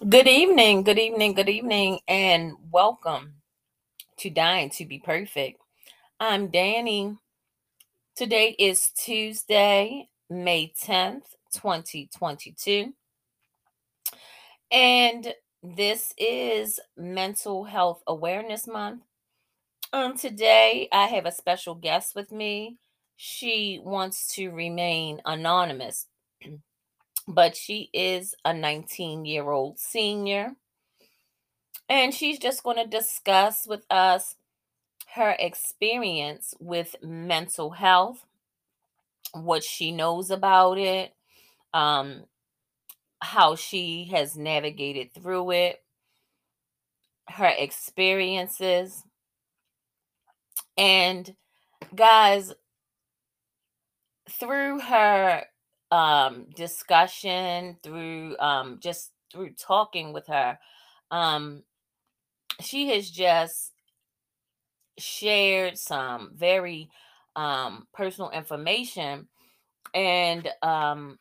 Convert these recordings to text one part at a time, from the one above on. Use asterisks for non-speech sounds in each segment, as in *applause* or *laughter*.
Good evening, good evening, good evening, and welcome to Dying to Be Perfect. I'm Danny. Today is Tuesday, May 10th, 2022. And this is Mental Health Awareness Month. Um, today, I have a special guest with me. She wants to remain anonymous, but she is a 19 year old senior. And she's just going to discuss with us her experience with mental health, what she knows about it, um, how she has navigated through it, her experiences. And guys, through her um, discussion, through um, just through talking with her, um, she has just shared some very um, personal information. And um,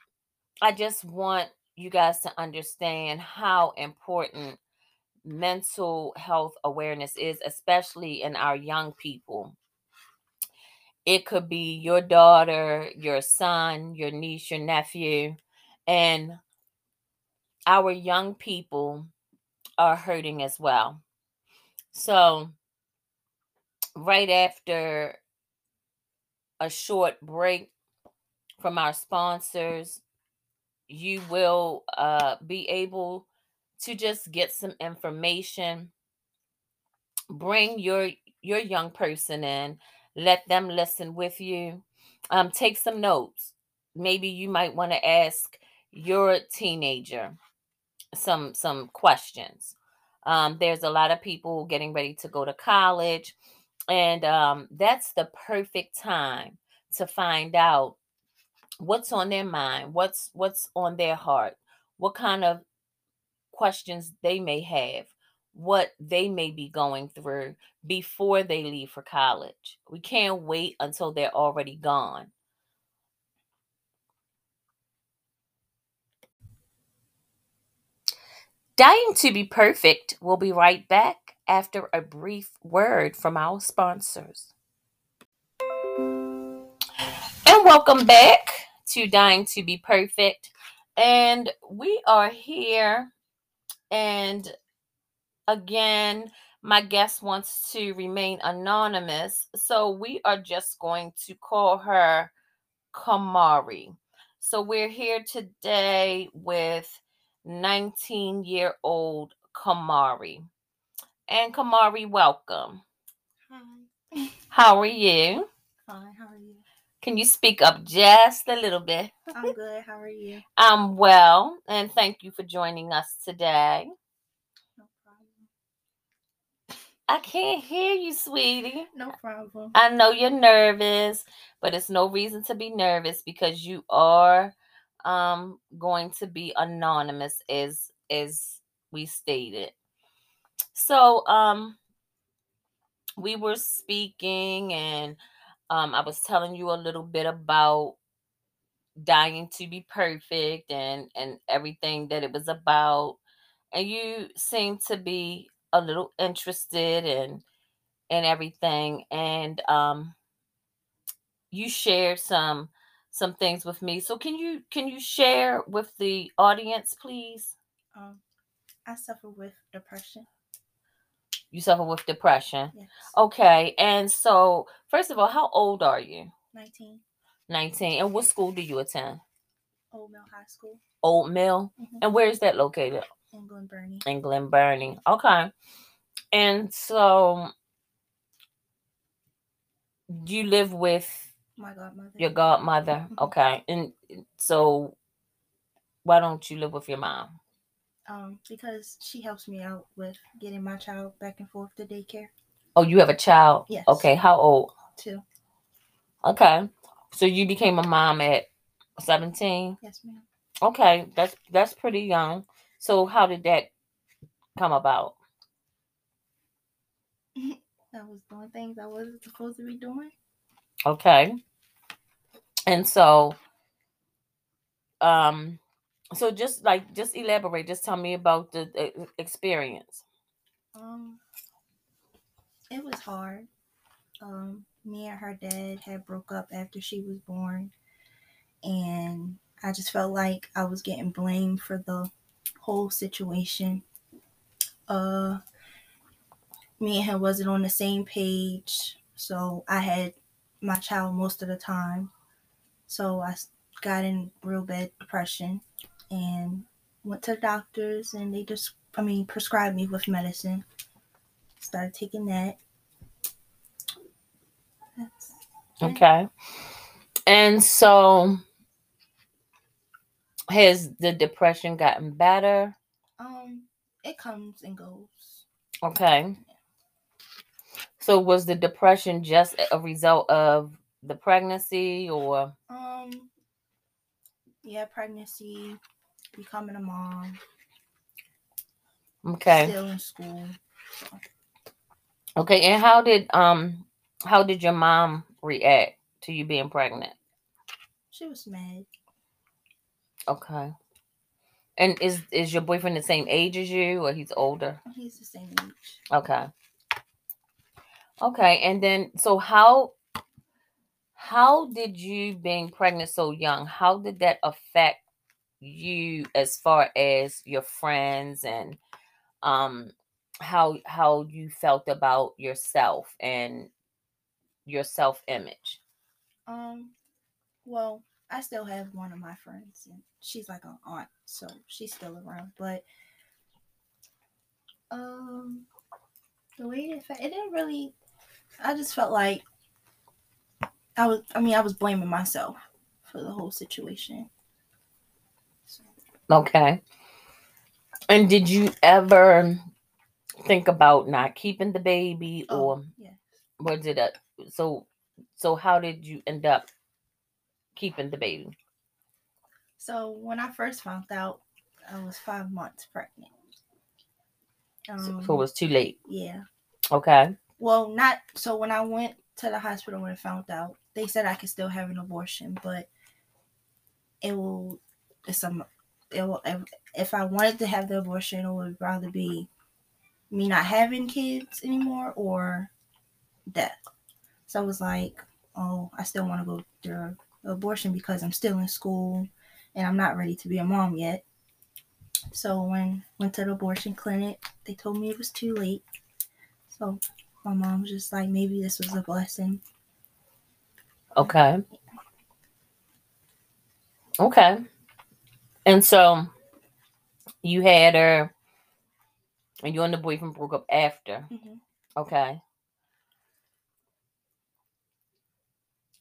I just want you guys to understand how important mental health awareness is, especially in our young people. It could be your daughter, your son, your niece, your nephew, and our young people are hurting as well. So, right after a short break from our sponsors, you will uh, be able to just get some information. Bring your your young person in. Let them listen with you. Um, take some notes. Maybe you might want to ask your teenager some some questions. Um, there's a lot of people getting ready to go to college, and um, that's the perfect time to find out what's on their mind, what's what's on their heart, what kind of questions they may have, what they may be going through before they leave for college. We can't wait until they're already gone. Dying to be perfect. We'll be right back after a brief word from our sponsors. And welcome back to Dying to be Perfect. And we are here. And again, my guest wants to remain anonymous. So we are just going to call her Kamauri. So we're here today with 19 year old Kamauri. And Kamauri, welcome. Hi. How are you? Fine. How are you? Can you speak up just a little bit? I'm good. How are you? *laughs* I'm well, and thank you for joining us today. No problem. I can't hear you, sweetie. No problem. I know you're nervous, but it's no reason to be nervous because you are um going to be anonymous as as we stated. So um we were speaking and um I was telling you a little bit about dying to be perfect and and everything that it was about and you seem to be a little interested and and everything and um you shared some some things with me so can you can you share with the audience please Um, I suffer with depression. you suffer with depression Yes. okay and so first of all how old are you 19. 19 and what school do you attend Old Mill High School. old mill Mhm. and where is that located Glen Burnie. in Glen Burnie. Okay. And so you live with My godmother. your godmother. Mhm. Okay. And so why don't you live with your mom? Um, because she helps me out with getting my child back and forth to daycare Oh, you have a child? Yes. Okay. How old? too. Okay. So you became a mom at 17? Yes, ma'am. Okay. That's that's pretty young. So how did that come about? *laughs* I was doing things I wasn't supposed to be doing. Okay. And so um So just like just elaborate, just tell me about the, the experience. Um, it was hard. Um, me and her dad had broke up after she was born, and I just felt like I was getting blamed for the whole situation. Uh, me and him wasn't on the same page, so I had my child most of the time. So I got in real bad depression and went to the doctors, and they just, I mean, prescribed me with medicine. Started taking that. That's. Okay. And so has the depression gotten better? Um, it comes and goes. Okay. So was the depression just a result of the pregnancy or Um, yeah, pregnancy, becoming a mom, okay. still in school. So, Okay, and how did um how did your mom react to you being pregnant? she was mad. Okay. And is is your boyfriend the same age as you or he's older? He's the same age. Okay. Okay, and then so how how did you being pregnant so young, how did that affect you as far as your friends and um how how you felt about yourself and your self-image? Um, well, I still have one of my friends, and she's like an aunt, so she's still around. But um, the way it affect, it didn't really. I just felt like I was. I mean, I was blaming myself for the whole situation. So, Okay. And did you ever think about not keeping the baby oh, or yeah. was it a so so how did you end up keeping the baby? So when I first found out, I was five months pregnant. So, Um, so it was too late. yeah. Okay. Well, not so. When I went to the hospital and I found out, they said I could still have an abortion, but it will. It's some. It will. If, I wanted to have the abortion, it would rather be me not having kids anymore or death. So I was like, oh, I still want to go through abortion because I'm still in school and I'm not ready to be a mom yet. So when went to the abortion clinic, they told me it was too late. So my mom was just like, maybe this was a blessing. Okay. Okay. And so you had her and you and the boyfriend broke up after. Mhm. Okay.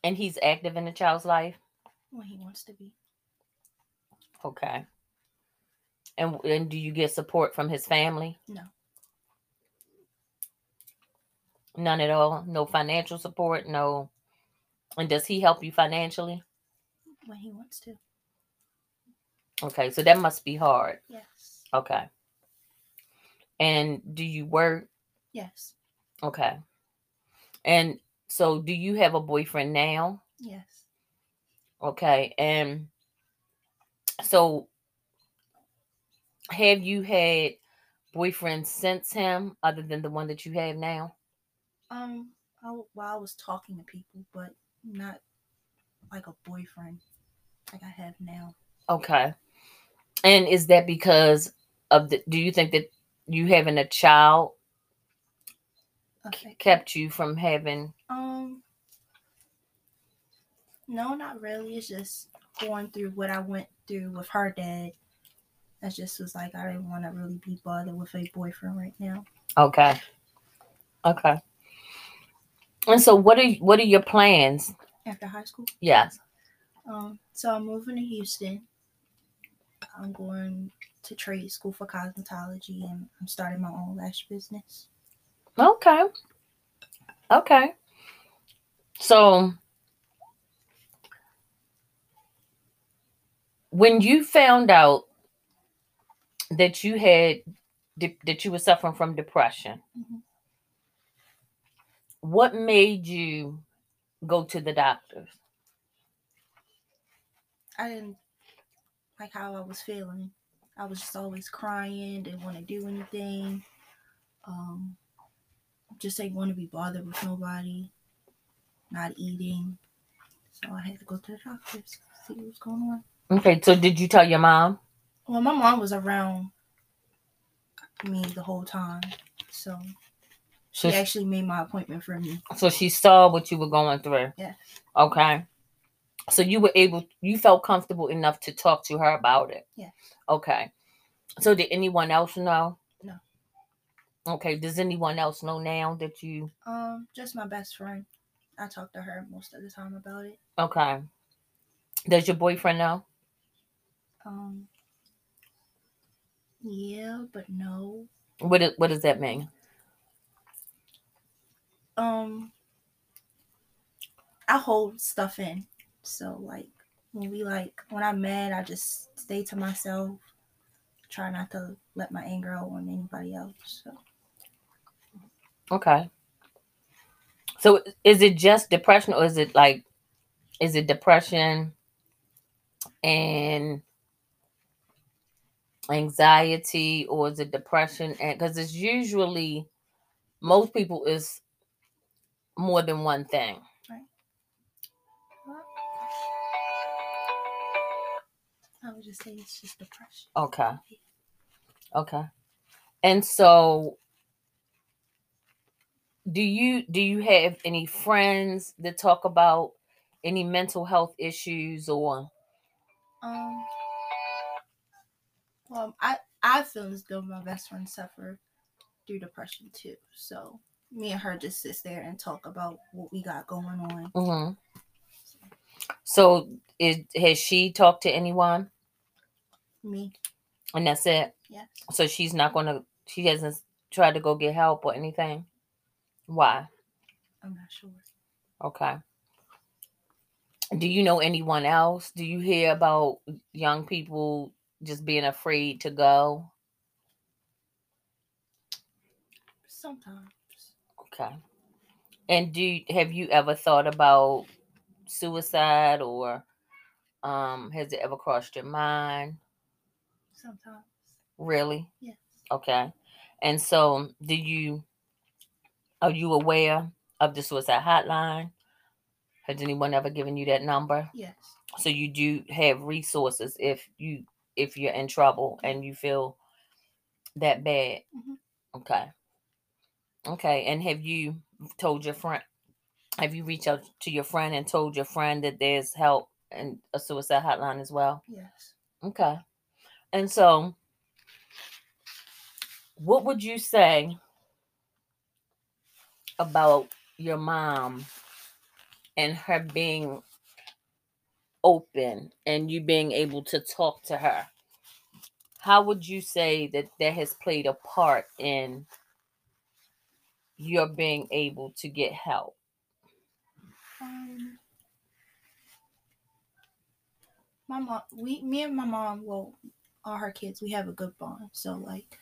And he's active in the child's life. When he wants to be. Okay. And and do you get support from his family? No. None at all. No financial support. No. And does he help you financially? When he wants to. Okay, so that must be hard. Yes. Okay. And do you work? Yes. Okay. And so do you have a boyfriend now? Yes. Okay. And so have you had boyfriends since him other than the one that you have now? Um, I, well, I was talking to people, but not like a boyfriend like I have now. Okay. And is that because of the do you think that you having a child Okay. kept you from having Um, no, not really. It's just going through what I went through with her dad. I just was like, I didn't want to really be bothered with a boyfriend right now. Okay. Okay. And so what are what are your plans? After high school, Yes. um, so I'm moving to Houston. I'm going to trade school for cosmetology, and I'm starting my own lash business. Okay. Okay. So when you found out that you had de- that you were suffering from depression, Mhm. what made you go to the doctors? I didn't. like how I was feeling. I was just always crying, didn't want to do anything. Um, just ain't want to be bothered with nobody. Not eating, so I had to go to the doctors see what's going on. Okay, so did you tell your mom? Well, my mom was around me the whole time, so So she actually made my appointment for me. So she saw what you were going through. Yes. Okay. So you were able, you felt comfortable enough to talk to her about it. Yes. Okay. So did anyone else know? Okay. Does anyone else know now that you? Um, just my best friend. I talk to her most of the time about it. Okay. Does your boyfriend know? Um, yeah, but no. What is, What does that mean? Um, I hold stuff in. So like when we like when I'm mad, I just stay to myself. Try not to let my anger out on anybody else. So Okay. So is it just depression, or is it like, is it depression and anxiety, or is it depression and because it's usually most people is more than one thing. I would just say it's just depression. Okay. Okay. And so do you do you have any friends that talk about any mental health issues or Um. Well, I I feel as though my best friend suffered through depression too. So me and her just sits there and talk about what we got going on. Mhm. So is has she talked to anyone Me, and that's it? yes. So she's not gonna she hasn't tried to go get help or anything? Why? I'm not sure. Okay. Do you know anyone else? Do you hear about young people just being afraid to go? Sometimes. Okay. And do have you ever thought about suicide or um has it ever crossed your mind? Sometimes. Really? Yes. Okay. And so do you are you aware of the suicide hotline? Has anyone ever given you that number? Yes. So you do have resources if you if you're in trouble and you feel that bad. Mhm. Okay. Okay. And have you told your friend have you reached out to your friend and told your friend that there's help and a suicide hotline as well? Yes. Okay. And so what would you say about your mom and her being open and you being able to talk to her? How would you say that that has played a part in your being able to get help? Um. My mom, we, me and my mom, well, all her kids, we have a good bond. So like,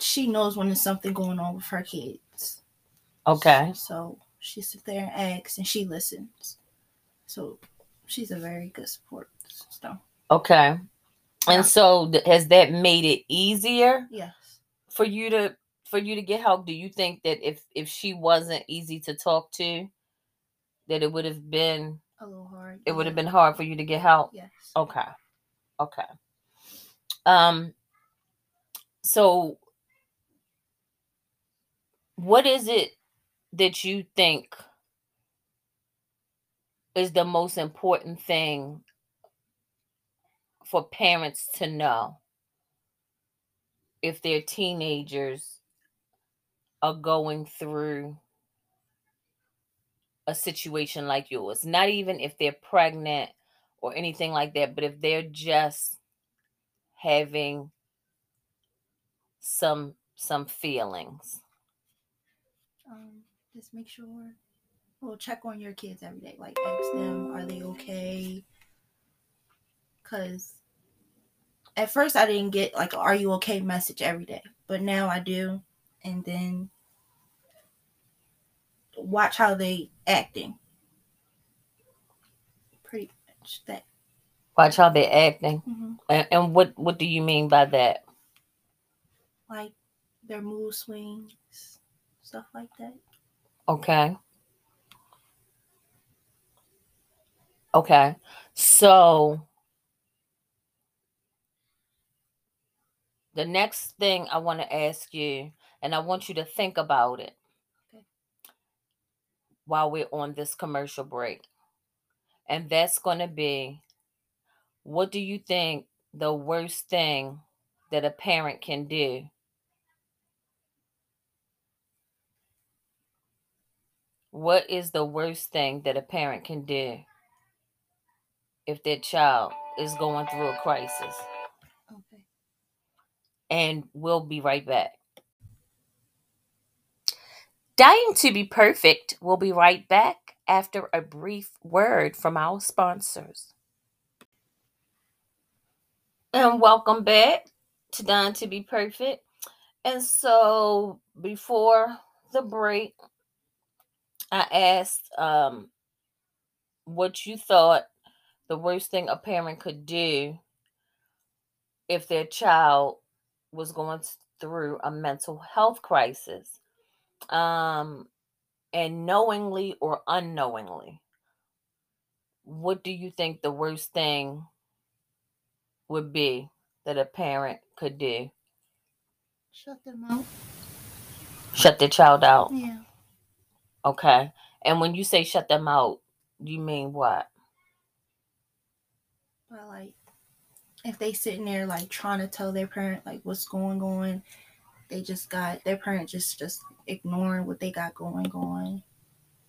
she knows when there's something going on with her kids. Okay. So she sits there and asks, and she listens. So she's a very good support. So Okay. And so has that made it easier yes, for you to for you to get help? Do you think that if if she wasn't easy to talk to, that it would have been a little hard. it would have been hard for you to get help? Yes. Okay. Okay. Um so what is it that you think is the most important thing for parents to know if their teenagers are going through a situation like yours? Not even if they're pregnant or anything like that, but if they're just having some some feelings. Um, just make sure. Well, check on your kids every day. Like, ask them, are they okay? Cause at first I didn't get like, "Are you okay?" message every day, but now I do, and then watch how they acting. Pretty much that. Watch how they're acting. hmm And, and what what do you mean by that? Like their mood swings, stuff like that. Okay. Okay. So the next thing I want to ask you, and I want you to think about it Okay. while we're on this commercial break. And that's going to be what do you think the worst thing that a parent can do? What is the worst thing that a parent can do if their child is going through a crisis? Okay. and we'll be right back. Dying to be perfect. We'll be right back after a brief word from our sponsors. And welcome back to Dying to be Perfect. And so before the break, I asked um, what you thought the worst thing a parent could do if their child was going through a mental health crisis um and knowingly or unknowingly what do you think the worst thing would be that a parent could do Shut them out. shut their child out Yeah. Okay and when you say shut them out you mean what But like, if they sitting there like trying to tell their parent like what's going on, they just got their parent just just ignoring what they got going on,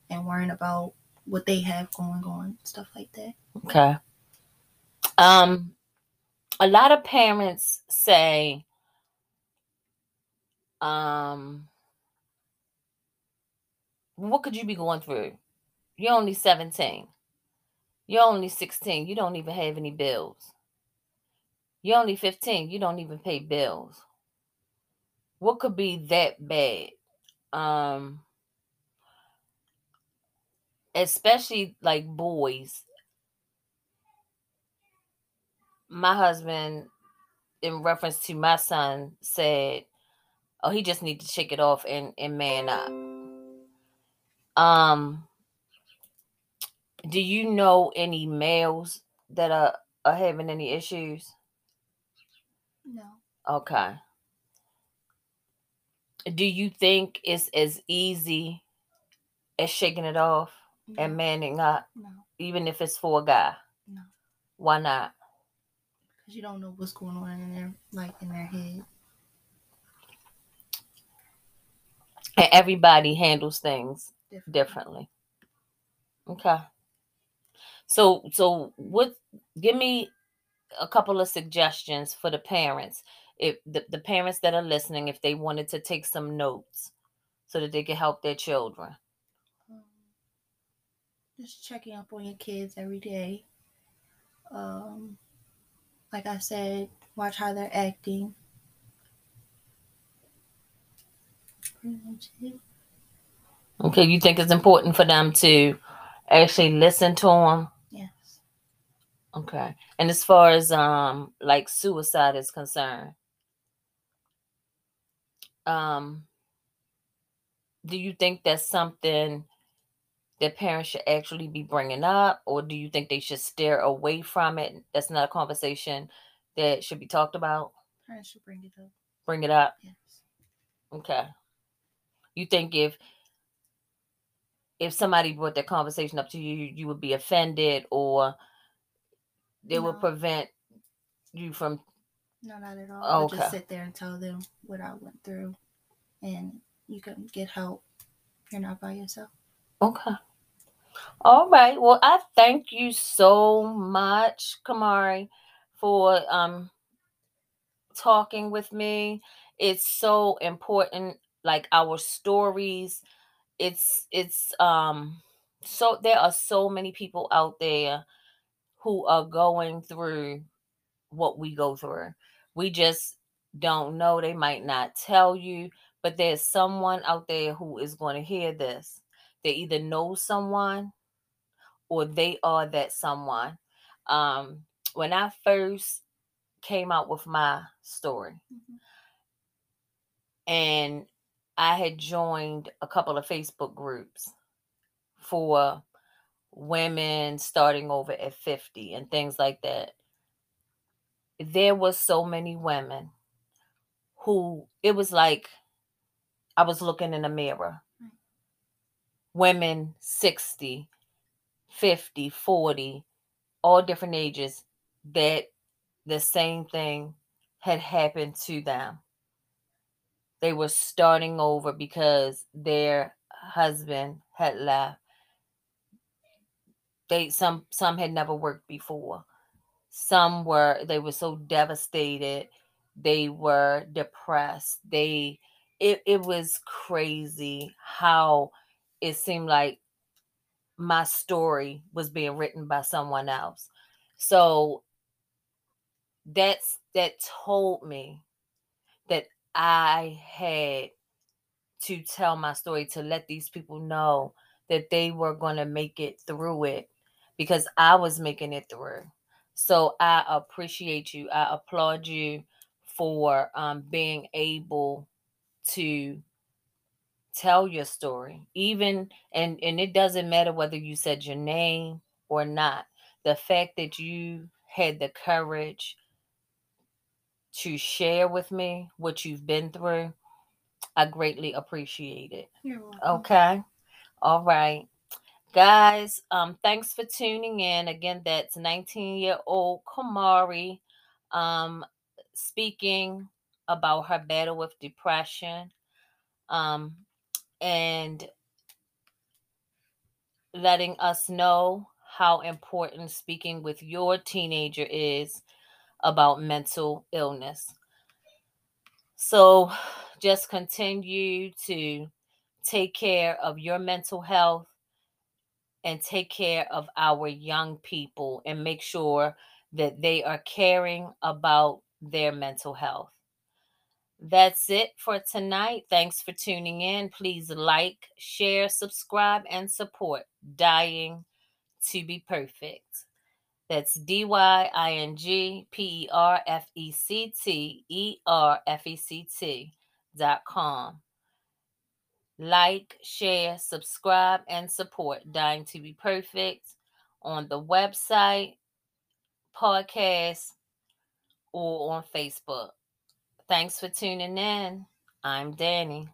and worrying about what they have going on, stuff like that. Okay. Um, a lot of parents say, um, what could you be going through? You're only 17. You're only 16. You don't even have any bills. You're only 15. You don't even pay bills. What could be that bad? Um, especially like boys. My husband, in reference to my son, said, "Oh, he just need to shake it off and and man up." Um, do you know any males that are are having any issues? No. Okay. Do you think it's as easy as shaking it off and manning up, No. even if it's for a guy? No. Why not? Because you don't know what's going on in their like in their head. And everybody handles things Different. differently. Okay. So so what give me a couple of suggestions for the parents. If the, the parents that are listening, if they wanted to take some notes so that they can help their children. Um, just checking up on your kids every day. Um, like I said, watch how they're acting. Pretty much it. Okay, you think it's important for them to actually listen to them? Yes. Okay. And as far as um like suicide is concerned, um do you think that's something that parents should actually be bringing up or do you think they should steer away from it? That's not a conversation that should be talked about. Parents should bring it up. Bring it up. Yes. Okay. You think if if somebody brought that conversation up to you, you, you would be offended or they would prevent you from No, not at all. I'll Okay. just sit there and tell them what I went through, and you can get help. You're not by yourself. Okay. All right. Well, I thank you so much, Kamauri, for um talking with me. It's so important like our stories. It's it's um so there are so many people out there who are going through what we go through. We just don't know. They might not tell you, but there's someone out there who is going to hear this. They either know someone or they are that someone. Um, when I first came out with my story, Mhm. and I had joined a couple of Facebook groups for women starting over at 50 and things like that. There was so many women who it was like I was looking in a mirror. Women 60, 50, 40, all different ages that the same thing had happened to them. They were starting over because their husband had left. They some some had never worked before. Some were they were so devastated. They were depressed. They it, it was crazy how it seemed like my story was being written by someone else. So that's that told me I had to tell my story to let these people know that they were going to make it through it because I was making it through. So I appreciate you. I applaud you for um, being able to tell your story even and and it doesn't matter whether you said your name or not the fact that you had the courage to share with me what you've been through i greatly appreciate it. Okay? All right. Guys um thanks for tuning in. Again that's 19 year old kamauri um speaking about her battle with depression um and letting us know how important speaking with your teenager is about mental illness. So just continue to take care of your mental health and take care of our young people and make sure that they are caring about their mental health. That's it for tonight. Thanks for tuning in. Please like, share, subscribe, and support Dying to Be Perfect. That's D Y I N G P E R F E C T E R F E C T dot com. Like, share, subscribe, and support Dying to Be Perfect on the website, podcast, or on Facebook. Thanks for tuning in. I'm Danny.